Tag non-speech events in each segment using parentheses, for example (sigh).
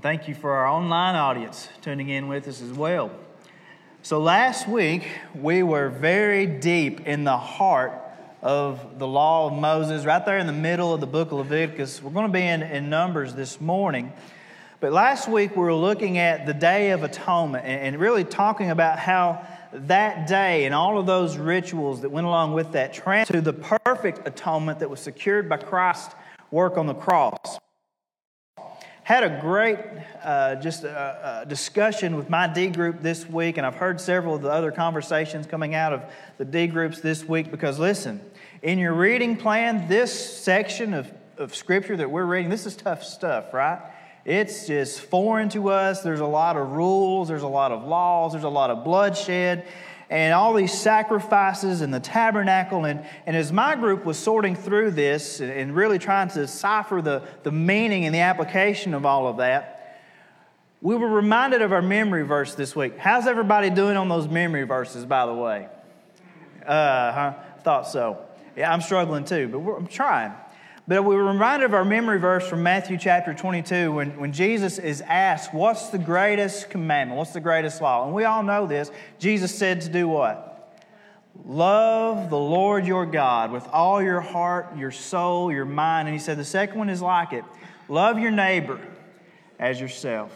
And thank you for our online audience tuning in with us as well. So, last week we were very deep in the heart of the law of Moses, right there in the middle of the book of Leviticus. We're going to be in, in Numbers this morning. But last week we were looking at the Day of Atonement and, and really talking about how that day and all of those rituals that went along with that trans to the perfect atonement that was secured by Christ's work on the cross had a great uh, just a, uh, a uh, discussion with my D group this week, and I've heard several of the other conversations coming out of the D groups this week. Because listen, in your reading plan, this section of, of scripture that we're reading, this is tough stuff, right? It's just foreign to us. There's a lot of rules, there's a lot of laws, there's a lot of bloodshed and all these sacrifices and the tabernacle. And, and as my group was sorting through this and really trying to decipher the, the meaning and the application of all of that, we were reminded of our memory verse this week. How's everybody doing on those memory verses, by the way? Uh huh. Thought so. Yeah, I'm struggling too, but I'm trying. But we were reminded of our memory verse from Matthew chapter 22 when, when Jesus is asked, What's the greatest commandment? What's the greatest law? And we all know this. Jesus said to do what? Love the Lord your God with all your heart, your soul, your mind. And he said the second one is like it love your neighbor as yourself.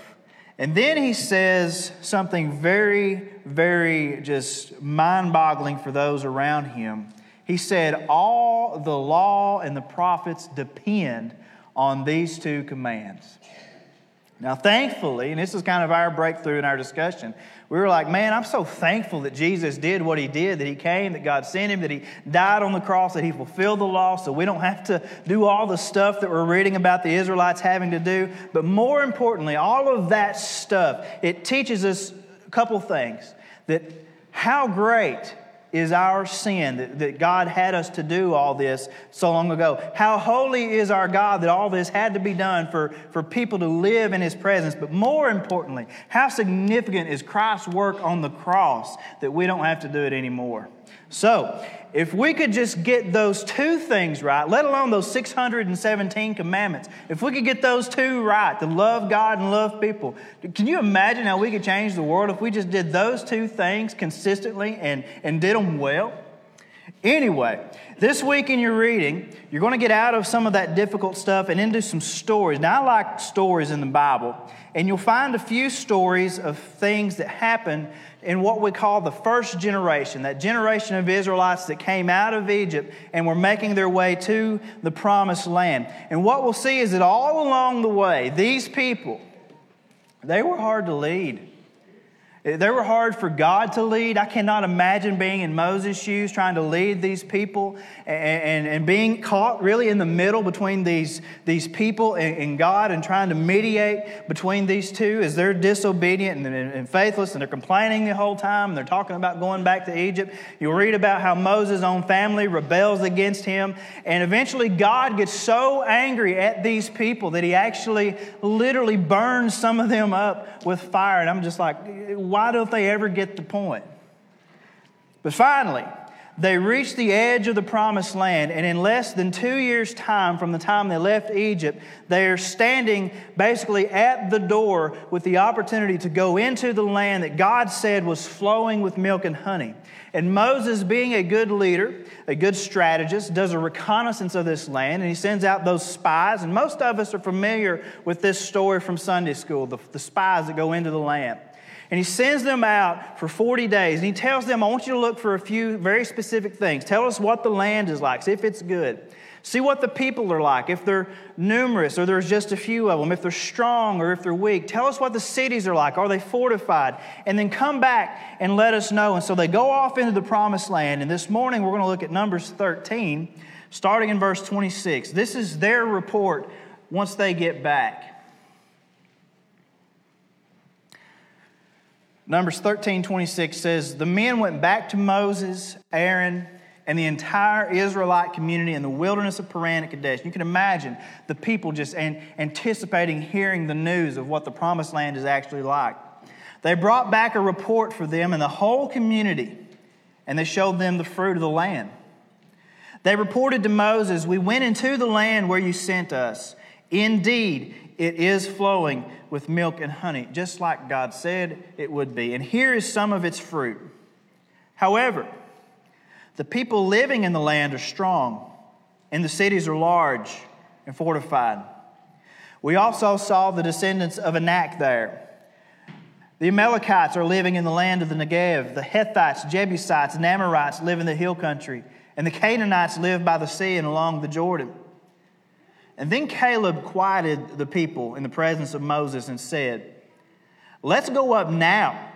And then he says something very, very just mind boggling for those around him. He said, All the law and the prophets depend on these two commands. Now, thankfully, and this is kind of our breakthrough in our discussion, we were like, man, I'm so thankful that Jesus did what he did, that he came, that God sent him, that he died on the cross, that he fulfilled the law, so we don't have to do all the stuff that we're reading about the Israelites having to do. But more importantly, all of that stuff, it teaches us a couple things that how great is our sin, that, that God had us to do all this so long ago. How holy is our God that all this had to be done for, for people to live in His presence. But more importantly, how significant is Christ's work on the cross that we don't have to do it anymore? So, if we could just get those two things right, let alone those 617 commandments, if we could get those two right, to love God and love people, can you imagine how we could change the world if we just did those two things consistently and, and did them well? Anyway, this week in your reading, you're going to get out of some of that difficult stuff and into some stories. Now, I like stories in the Bible, and you'll find a few stories of things that happened in what we call the first generation, that generation of Israelites that came out of Egypt and were making their way to the promised land. And what we'll see is that all along the way, these people, they were hard to lead. Eh, they were hard for God to lead. I cannot imagine being in Moses' shoes trying to lead these people and, and, and being caught really in the middle between these, these people and, and, God and trying to mediate between these two as they're disobedient and, and, faithless and they're complaining the whole time and they're talking about going back to Egypt. You'll read about how Moses' own family rebels against him. And eventually, God gets so angry at these people that he actually literally burns some of them up with fire. And I'm just like, why don't they ever get the point? But finally, they reached the edge of the promised land, and in less than two years' time from the time they left Egypt, they are standing basically at the door with the opportunity to go into the land that God said was flowing with milk and honey. And Moses, being a good leader, a good strategist, does a reconnaissance of this land, and he sends out those spies. And most of us are familiar with this story from Sunday school the, the spies that go into the land. And he sends them out for 40 days. And he tells them, I want you to look for a few very specific things. Tell us what the land is like, see if it's good. See what the people are like, if they're numerous or there's just a few of them, if they're strong or if they're weak. Tell us what the cities are like. Are they fortified? And then come back and let us know. And so they go off into the promised land. And this morning we're going to look at Numbers 13, starting in verse 26. This is their report once they get back. Numbers 13 26 says, The men went back to Moses, Aaron, and the entire Israelite community in the wilderness of Paran and Kadesh. You can imagine the people just an- anticipating hearing the news of what the promised land is actually like. They brought back a report for them and the whole community, and they showed them the fruit of the land. They reported to Moses, We went into the land where you sent us. Indeed, it is flowing with milk and honey, just like God said it would be. And here is some of its fruit. However, the people living in the land are strong, and the cities are large and fortified. We also saw the descendants of Anak there. The Amalekites are living in the land of the Negev. The Hethites, Jebusites, and Amorites live in the hill country. And the Canaanites live by the sea and along the Jordan. And then Caleb quieted the people in the presence of Moses and said, Let's go up now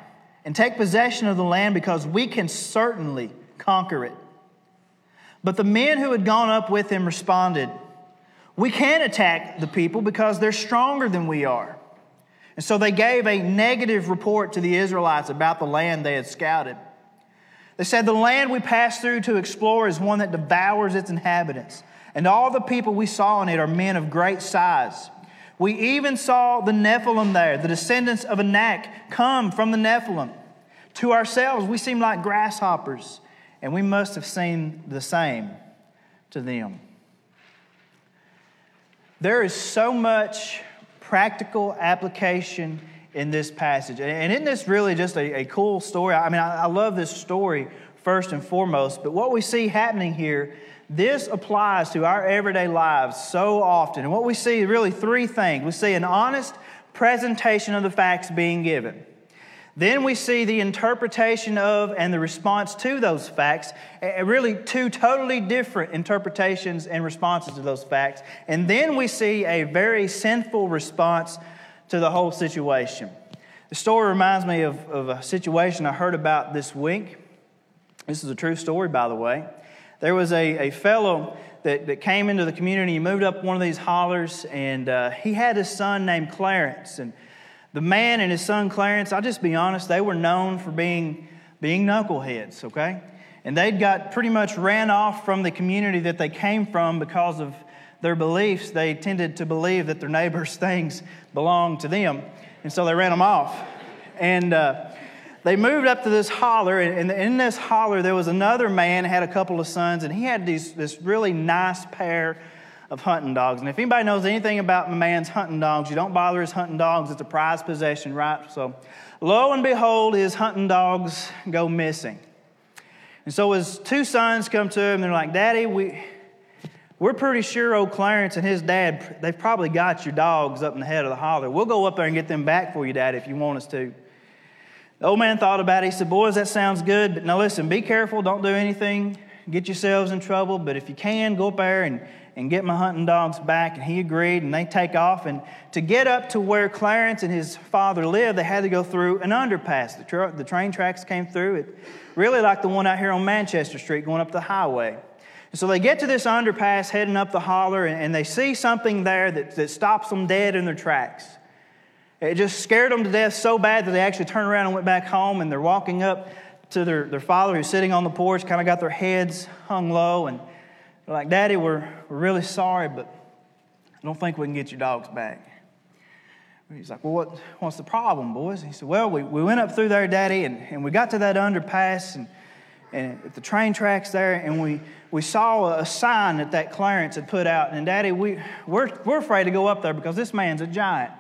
and take possession of the land because we can certainly conquer it. But the men who had gone up with him responded, We can't attack the people because they're stronger than we are. And so they gave a negative report to the Israelites about the land they had scouted. They said, The land we passed through to explore is one that devours its inhabitants, and all the people we saw in it are men of great size. We even saw the Nephilim there, the descendants of Anak, come from the Nephilim. To ourselves, we seem like grasshoppers, and we must have seen the same to them. There is so much practical application in this passage. And isn't this really just a, a cool story? I mean, I, I love this story first and foremost, but what we see happening here, this applies to our everyday lives so often. And what we see really three things we see an honest presentation of the facts being given. Then we see the interpretation of and the response to those facts, really two totally different interpretations and responses to those facts. And then we see a very sinful response to the whole situation. The story reminds me of, of a situation I heard about this week. This is a true story, by the way. There was a, a fellow that, that came into the community. He moved up one of these hollers, and uh, he had a son named Clarence. And the man and his son Clarence, I'll just be honest, they were known for being, being knuckleheads, okay? And they'd got pretty much ran off from the community that they came from because of their beliefs. They tended to believe that their neighbors' (laughs) things belonged to them, and so they ran them off. And uh, they moved up to this holler, and in this holler, there was another man had a couple of sons, and he had these, this really nice pair of hunting dogs. And if anybody knows anything about a man's hunting dogs, you don't bother his hunting dogs. It's a prized possession, right? So, lo and behold, his hunting dogs go missing. And so his two sons come to him. And they're like, Daddy, we, we're pretty sure old Clarence and his dad, they've probably got your dogs up in the head of the holler. We'll go up there and get them back for you, Dad, if you want us to. The old man thought about it. He said, Boys, that sounds good, but now listen, be careful. Don't do anything. Get yourselves in trouble. But if you can, go up there and and get my hunting dogs back. And he agreed, and they take off. And to get up to where Clarence and his father lived, they had to go through an underpass. The, tra- the train tracks came through it, really like the one out here on Manchester Street going up the highway. And so they get to this underpass heading up the holler, and, and they see something there that, that stops them dead in their tracks. It just scared them to death so bad that they actually turned around and went back home, and they're walking up to their, their father who's sitting on the porch, kind of got their heads hung low, and they're like, Daddy, we're, we're really sorry, but I don't think we can get your dogs back. He's like, Well, what, what's the problem, boys? He said, Well, we, we went up through there, Daddy, and, and we got to that underpass and, and the train tracks there, and we, we saw a sign that that Clarence had put out. And, Daddy, we, we're, we're afraid to go up there because this man's a giant.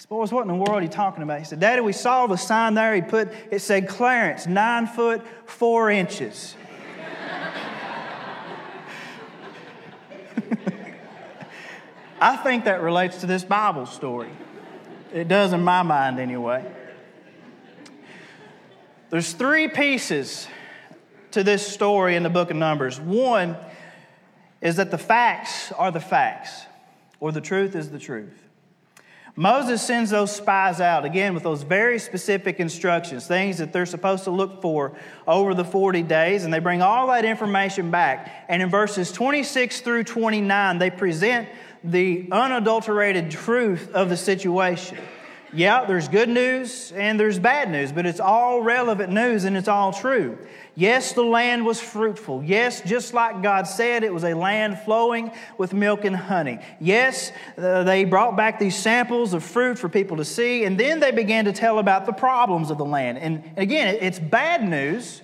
Said, Boys, what in the world are you talking about? He said, Daddy, we saw the sign there. He put, it said Clarence, nine foot, four inches. (laughs) I think that relates to this Bible story. It does in my mind, anyway. There's three pieces to this story in the book of Numbers. One is that the facts are the facts, or the truth is the truth. Moses sends those spies out again with those very specific instructions, things that they're supposed to look for over the 40 days, and they bring all that information back. And in verses 26 through 29, they present the unadulterated truth of the situation. Yeah, there's good news and there's bad news, but it's all relevant news and it's all true. Yes, the land was fruitful. Yes, just like God said, it was a land flowing with milk and honey. Yes, uh, they brought back these samples of fruit for people to see, and then they began to tell about the problems of the land. And again, it's bad news,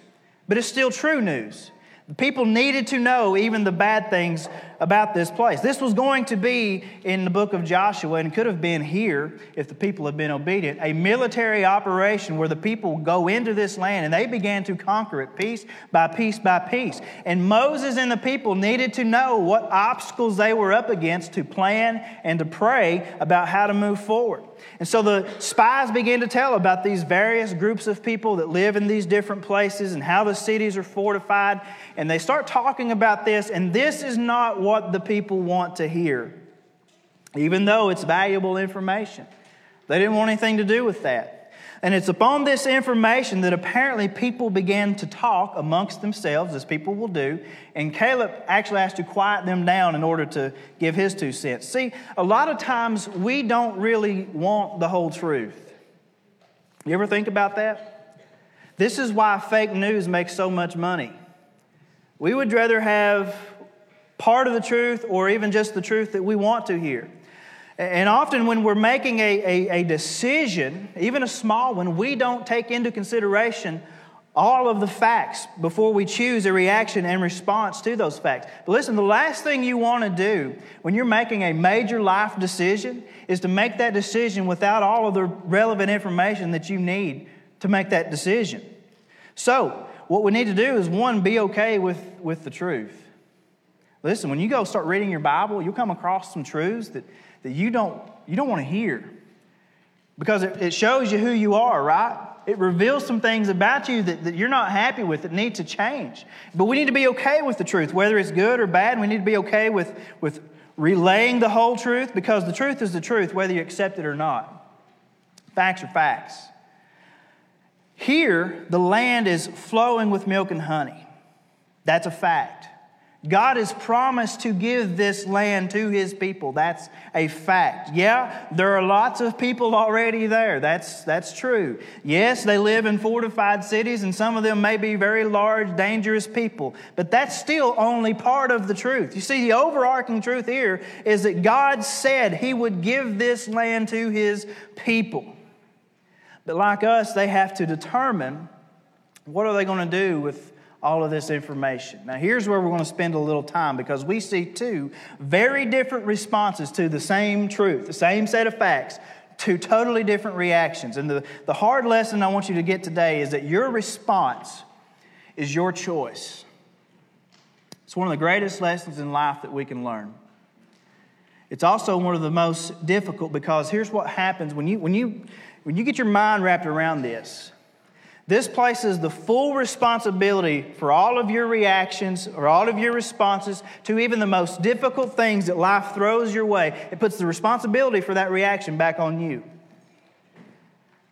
but it's still true news. People needed to know even the bad things about this place. This was going to be in the book of Joshua and could have been here if the people had been obedient a military operation where the people go into this land and they began to conquer it piece by piece by piece. And Moses and the people needed to know what obstacles they were up against to plan and to pray about how to move forward. And so the spies began to tell about these various groups of people that live in these different places and how the cities are fortified. And they start talking about this, and this is not what the people want to hear, even though it's valuable information. They didn't want anything to do with that. And it's upon this information that apparently people began to talk amongst themselves, as people will do. And Caleb actually has to quiet them down in order to give his two cents. See, a lot of times we don't really want the whole truth. You ever think about that? This is why fake news makes so much money. We would rather have part of the truth or even just the truth that we want to hear. And often, when we're making a, a, a, decision, even a small one, we don't take into consideration all of the facts before we choose a reaction and response to those facts. But listen, the last thing you want to do when you're making a major life decision is to make that decision without all of the relevant information that you need to make that decision. So, what we need to do is one, be okay with, with the truth. Listen, when you go start reading your Bible, you'll come across some truths that that you don't, you don't want to hear because it, it shows you who you are, right? It reveals some things about you that, that you're not happy with that need to change. But we need to be okay with the truth, whether it's good or bad. We need to be okay with, with relaying the whole truth because the truth is the truth, whether you accept it or not. Facts are facts. Here, the land is flowing with milk and honey. That's a fact. God has promised to give this land to his people. That's a fact. Yeah, there are lots of people already there. That's, that's true. Yes, they live in fortified cities, and some of them may be very large, dangerous people. But that's still only part of the truth. You see, the overarching truth here is that God said he would give this land to his people. But like us, they have to determine what are they going to do with all of this information. Now, here's where we're going to spend a little time because we see two very different responses to the same truth, the same set of facts, two totally different reactions. And the, the hard lesson I want you to get today is that your response is your choice. It's one of the greatest lessons in life that we can learn. It's also one of the most difficult because here's what happens when you, when you, when you get your mind wrapped around this. This places the full responsibility for all of your reactions or all of your responses to even the most difficult things that life throws your way. It puts the responsibility for that reaction back on you.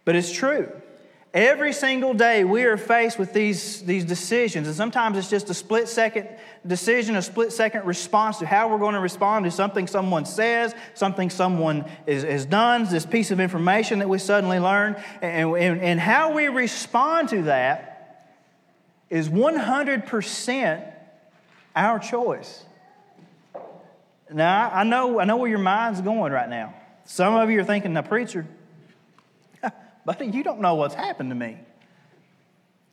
But it's true. Every single day, we are faced with these, these decisions, and sometimes it's just a split second decision, a split second response to how we're going to respond to something someone says, something someone is, has done, this piece of information that we suddenly learn. And, and, and how we respond to that is 100% our choice. Now, I know, I know where your mind's going right now. Some of you are thinking, the preacher, buddy, you don't know what's happened to me.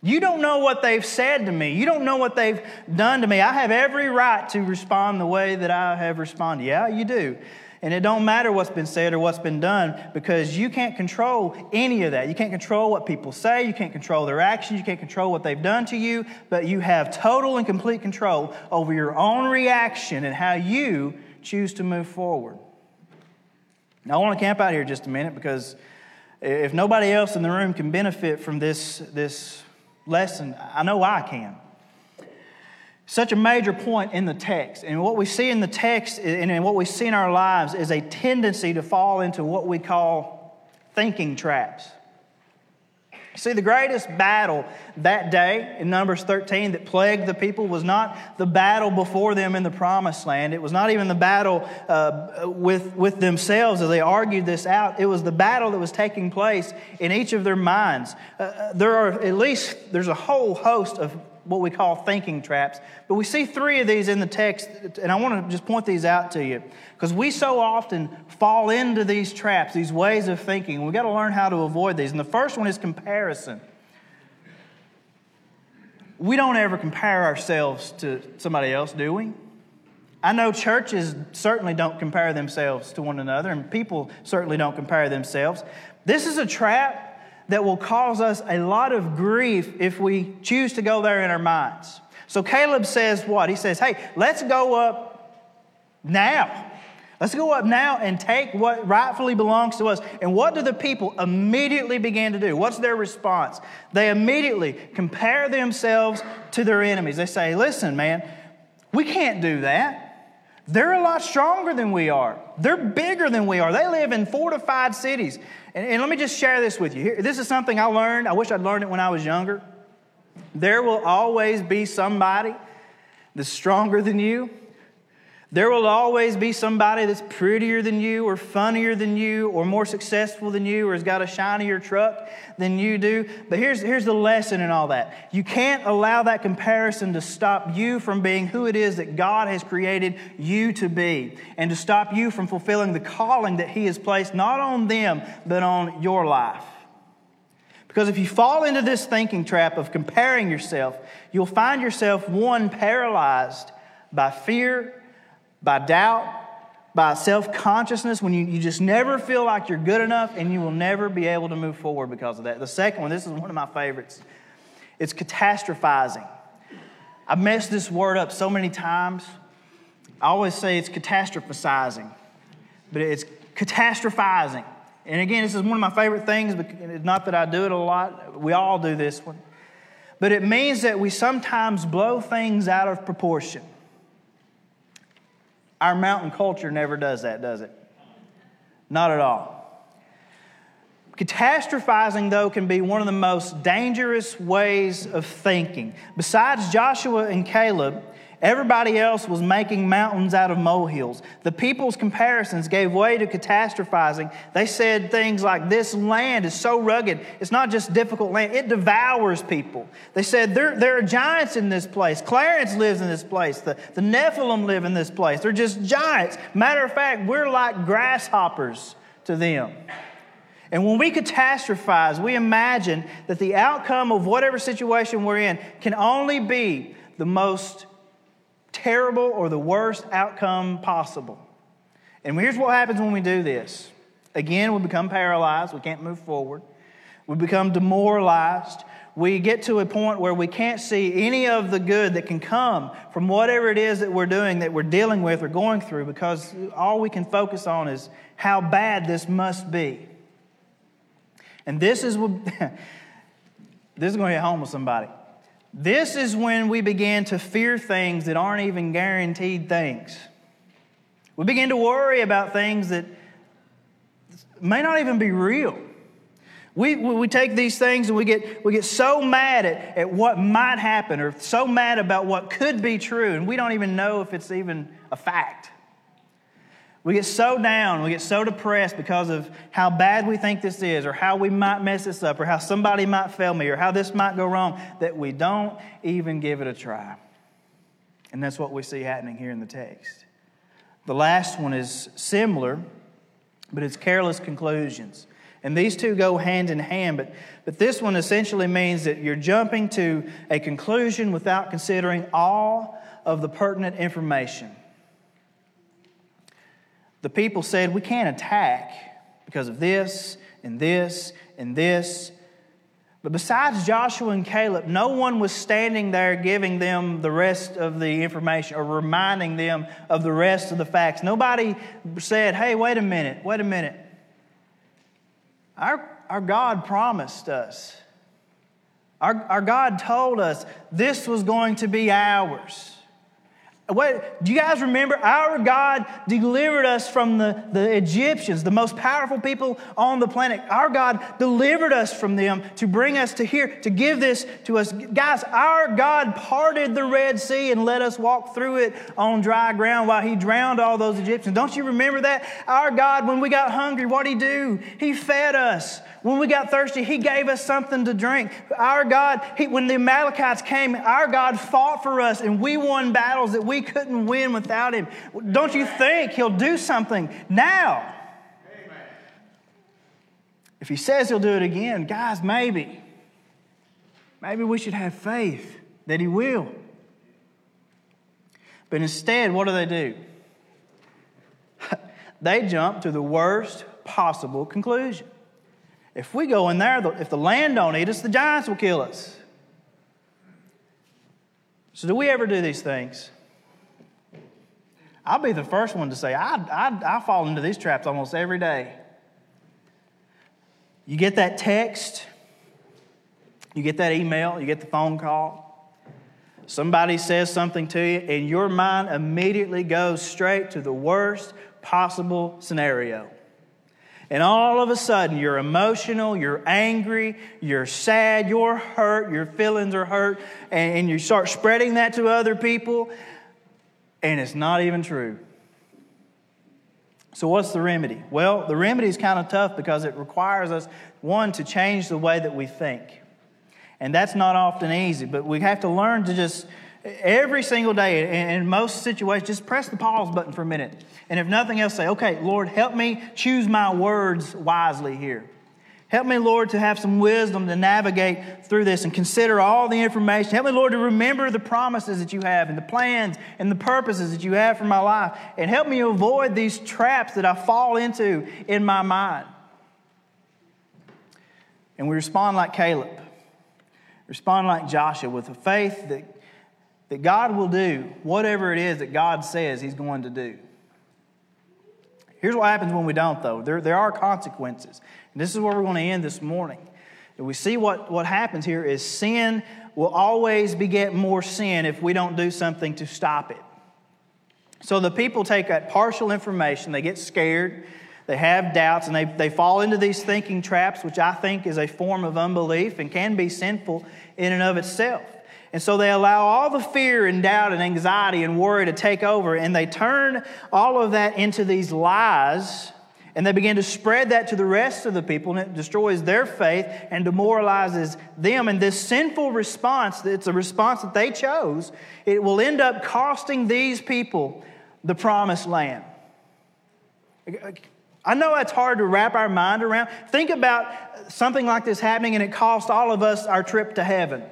You don't know what they've said to me. You don't know what they've done to me. I have every right to respond the way that I have responded. Yeah, you do. And it don't matter what's been said or what's been done because you can't control any of that. You can't control what people say, you can't control their actions, you can't control what they've done to you, but you have total and complete control over your own reaction and how you choose to move forward. Now, I want to camp out here just a minute because if nobody else in the room can benefit from this, this lesson, I know I can. Such a major point in the text. And what we see in the text and what we see in our lives is a tendency to fall into what we call thinking traps. See, the greatest battle that day in Numbers 13 that plagued the people was not the battle before them in the promised land. It was not even the battle uh, with, with themselves as they argued this out. It was the battle that was taking place in each of their minds. Uh, uh there are at least, there's a whole host of what we call thinking traps. But we see three of these in the text, and I want to just point these out to you because we so often fall into these traps, these ways of thinking. We've got to learn how to avoid these. And the first one is comparison. We don't ever compare ourselves to somebody else, do we? I know churches certainly don't compare themselves to one another, and people certainly don't compare themselves. This is a trap that will cause us a lot of grief if we choose to go there in our minds. So Caleb says what? He says, hey, let's go up now. Let's go up now and take what rightfully belongs to us. And what do the people immediately begin to do? What's their response? They immediately compare themselves to their enemies. They say, listen, man, we can't do that. They're a lot stronger than we are. They're bigger than we are. They live in fortified cities. And, and let me just share this with you. Here, this is something I learned. I wish I'd learned it when I was younger. There will always be somebody that's stronger than you there will always be somebody that's prettier than you, or funnier than you, or more successful than you, or has got a shinier truck than you do. But here's, here's the lesson in all that you can't allow that comparison to stop you from being who it is that God has created you to be, and to stop you from fulfilling the calling that He has placed not on them, but on your life. Because if you fall into this thinking trap of comparing yourself, you'll find yourself, one, paralyzed by fear by doubt, by self consciousness, when you, you just never feel like you're good enough and you will never be able to move forward because of that. The second one, this is one of my favorites, it's catastrophizing. I've messed this word up so many times. I always say it's catastrophizing, but it's catastrophizing. And again, this is one of my favorite things, but not that I do it a lot. We all do this one. But it means that we sometimes blow things out of proportion. Our mountain culture never does that, does it? Not at all. Catastrophizing, though, can be one of the most dangerous ways of thinking. Besides Joshua and Caleb, Everybody else was making mountains out of molehills. The people's comparisons gave way to catastrophizing. They said things like, This land is so rugged, it's not just difficult land, it devours people. They said, There, there are giants in this place. Clarence lives in this place. The, the Nephilim live in this place. They're just giants. Matter of fact, we're like grasshoppers to them. And when we catastrophize, we imagine that the outcome of whatever situation we're in can only be the most terrible or the worst outcome possible. And here's what happens when we do this again, we become paralyzed, we can't move forward, we become demoralized. We get to a point where we can't see any of the good that can come from whatever it is that we're doing, that we're dealing with or going through, because all we can focus on is how bad this must be. And this is what (laughs) this is going to hit home with somebody. This is when we begin to fear things that aren't even guaranteed things. We begin to worry about things that may not even be real. We, we take these things and we get, we get so mad at, at what might happen or so mad about what could be true, and we don't even know if it's even a fact. We get so down, we get so depressed because of how bad we think this is, or how we might mess this up, or how somebody might fail me, or how this might go wrong, that we don't even give it a try. And that's what we see happening here in the text. The last one is similar, but it's careless conclusions. And these two go hand in hand, but, but this one essentially means that you're jumping to a conclusion without considering all of the pertinent information. The people said, We can't attack because of this and this and this. But besides Joshua and Caleb, no one was standing there giving them the rest of the information or reminding them of the rest of the facts. Nobody said, Hey, wait a minute, wait a minute. Our, our God promised us. Our, our God told us this was going to be ours. What, do you guys remember? Our God delivered us from the, the Egyptians, the most powerful people on the planet. Our God delivered us from them to bring us to here, to give this to us. Guys, our God parted the Red Sea and let us walk through it on dry ground while He drowned all those Egyptians. Don't you remember that? Our God, when we got hungry, what did He do? He fed us. When we got thirsty, He gave us something to drink. Our God, he, when the Amalekites came, our God fought for us and we won battles that we couldn't win without Him. Don't you think He'll do something now? If He says He'll do it again, guys, maybe. Maybe we should have faith that He will. But instead, what do they do? (laughs) they jump to the worst possible conclusion. If we go in there, if the land don't eat us, the giants will kill us. So, do we ever do these things? I'll be the first one to say, I, I, I fall into these traps almost every day. You get that text, you get that email, you get the phone call, somebody says something to you, and your mind immediately goes straight to the worst possible scenario. And all of a sudden, you're emotional, you're angry, you're sad, you're hurt, your feelings are hurt, and, you start spreading that to other people, and it's not even true. So, what's the remedy? Well, the remedy is kind of tough because it requires us, one, to change the way that we think. And that's not often easy, but we have to learn to just every single day, and in most situations, just press the pause button for a minute. And if nothing else, say, okay, Lord, help me choose my words wisely here. Help me, Lord, to have some wisdom to navigate through this and consider all the information. Help me, Lord, to remember the promises that you have and the plans and the purposes that you have for my life. And help me avoid these traps that I fall into in my mind. And we respond like Caleb, respond like Joshua with a faith that that God will do whatever it is that God says He's going to do. Here's what happens when we don't, though. There, there are consequences. And this is where we're going to end this morning. And we see what, what happens here is sin will always beget more sin if we don't do something to stop it. So the people take that partial information, they get scared, they have doubts, and they, they fall into these thinking traps, which I think is a form of unbelief and can be sinful in and of itself. And so they allow all the fear and doubt and anxiety and worry to take over, and they turn all of that into these lies, and they begin to spread that to the rest of the people, and it destroys their faith and demoralizes them. And this sinful response, it's a response that they chose, it will end up costing these people the promised land. I know it's hard to wrap our mind around. Think about something like this happening, and it cost all of us our trip to heaven.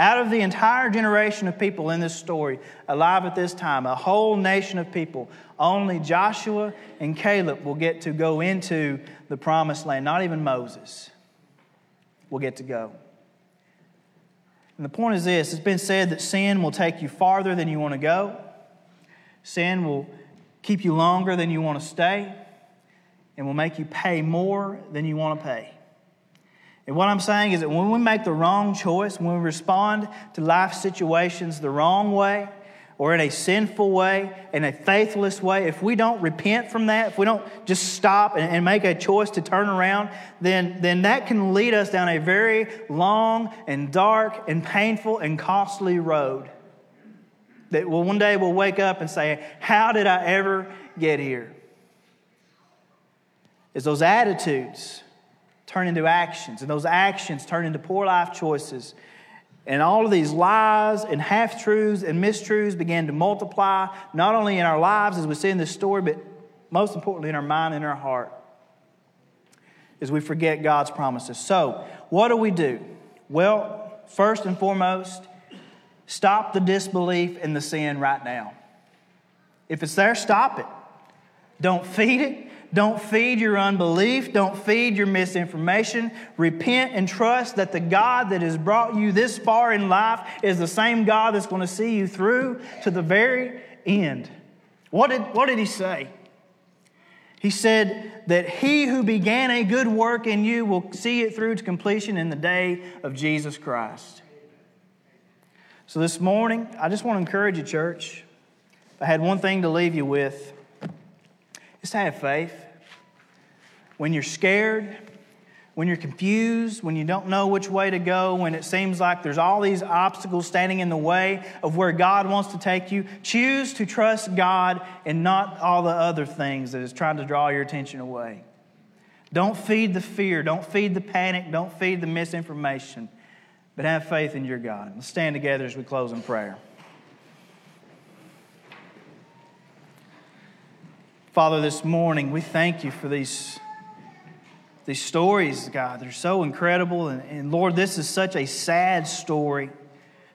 Out of the entire generation of people in this story alive at this time, a whole nation of people, only Joshua and Caleb will get to go into the promised land. Not even Moses will get to go. And the point is this it's been said that sin will take you farther than you want to go, sin will keep you longer than you want to stay, and will make you pay more than you want to pay. And what I'm saying is that when we make the wrong choice, when we respond to life situations the wrong way, or in a sinful way, in a faithless way, if we don't repent from that, if we don't just stop and, and, make a choice to turn around, then, then that can lead us down a very long and dark and painful and costly road. That well, one day we'll wake up and say, How did I ever get here? It's those attitudes turn into actions, and those actions turn into poor life choices. And all of these lies and half truths and mistruths began to multiply, not only in our lives as we see in this story, but most importantly in our mind and our heart as we forget God's promises. So, what do we do? Well, first and foremost, stop the disbelief in the sin right now. If it's there, stop it. Don't feed it. Don't feed your unbelief. Don't feed your misinformation. Repent and trust that the God that has brought you this far in life is the same God that's going to see you through to the very end. What did, what did he say? He said that he who began a good work in you will see it through to completion in the day of Jesus Christ. So this morning, I just want to encourage you, church. I had one thing to leave you with, it's to have faith. When you're scared, when you're confused, when you don't know which way to go, when it seems like there's all these obstacles standing in the way of where God wants to take you, choose to trust God and not all the other things that is trying to draw your attention away. Don't feed the fear, don't feed the panic, don't feed the misinformation but have faith in your God. Let's stand together as we close in prayer. Father, this morning we thank you for these, these stories, God. They're so incredible. And, and Lord, this is such a sad story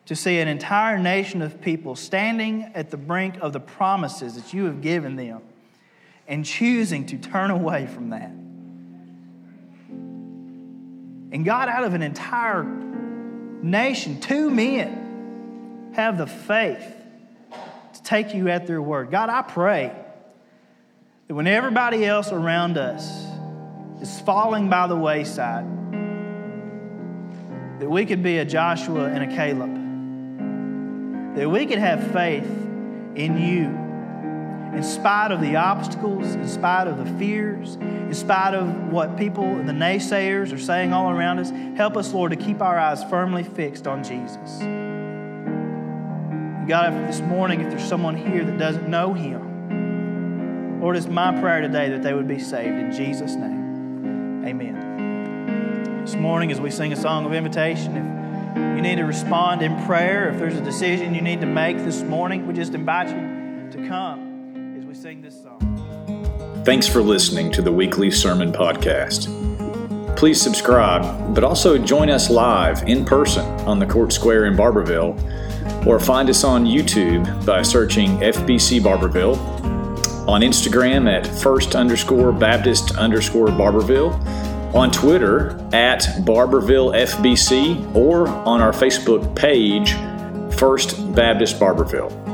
to see an entire nation of people standing at the brink of the promises that you have given them and choosing to turn away from that. And God, out of an entire nation, two men, have the faith to take you at their word. God, I pray that when everybody else around us is falling by the wayside, that we could be a Joshua and a Caleb, that we could have faith in you in spite of the obstacles, in spite of the fears, in spite of what people, and the naysayers, are saying all around us. Help us, Lord, to keep our eyes firmly fixed on Jesus. God, this morning, if there's someone here that doesn't know Him, Lord, it's my prayer today that they would be saved. In Jesus' name, amen. This morning, as we sing a song of invitation, if you need to respond in prayer, if there's a decision you need to make this morning, we just invite you to come as we sing this song. Thanks for listening to the weekly sermon podcast. Please subscribe, but also join us live in person on the Court Square in Barbourville, or find us on YouTube by searching FBC Barbourville, on Instagram at first underscore Baptist underscore Barbourville, on Twitter at Barbourville FBC, or on our Facebook page, First Baptist Barbourville.